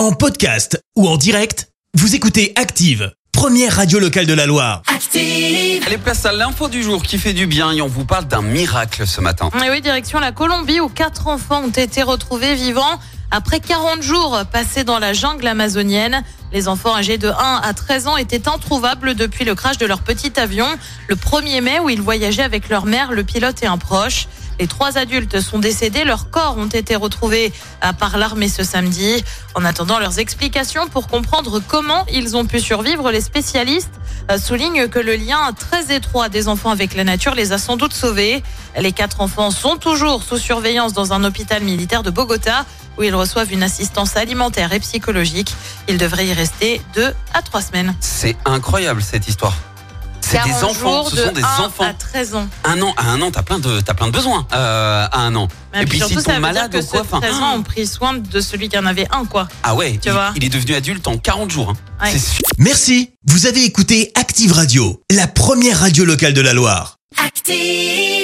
En podcast ou en direct, vous écoutez Active, première radio locale de la Loire. Active. Allez, place à l'info du jour qui fait du bien et on vous parle d'un miracle ce matin. Et oui, direction la Colombie où quatre enfants ont été retrouvés vivants après 40 jours passés dans la jungle amazonienne. Les enfants âgés de 1 à 13 ans étaient introuvables depuis le crash de leur petit avion le 1er mai où ils voyageaient avec leur mère, le pilote et un proche. Les trois adultes sont décédés, leurs corps ont été retrouvés par l'armée ce samedi. En attendant leurs explications pour comprendre comment ils ont pu survivre, les spécialistes euh, soulignent que le lien très étroit des enfants avec la nature les a sans doute sauvés. Les quatre enfants sont toujours sous surveillance dans un hôpital militaire de Bogota où ils reçoivent une assistance alimentaire et psychologique. Ils devraient y rester deux à trois semaines. C'est incroyable cette histoire. C'est des 40 enfants, ce de sont des 1 enfants. à 13 ans. Un an, à un an, t'as plein de, t'as plein de besoins. Euh, à un an. Mais et puis surtout, veut malades dire ou que quoi, de 13 ans ont pris soin de celui qui en avait un, quoi. ah ouais, Tu il, vois. il est devenu adulte en 40 jours. hein. Ouais. C'est sûr. Merci, vous avez écouté Active Radio, la première radio locale de la Loire. Active.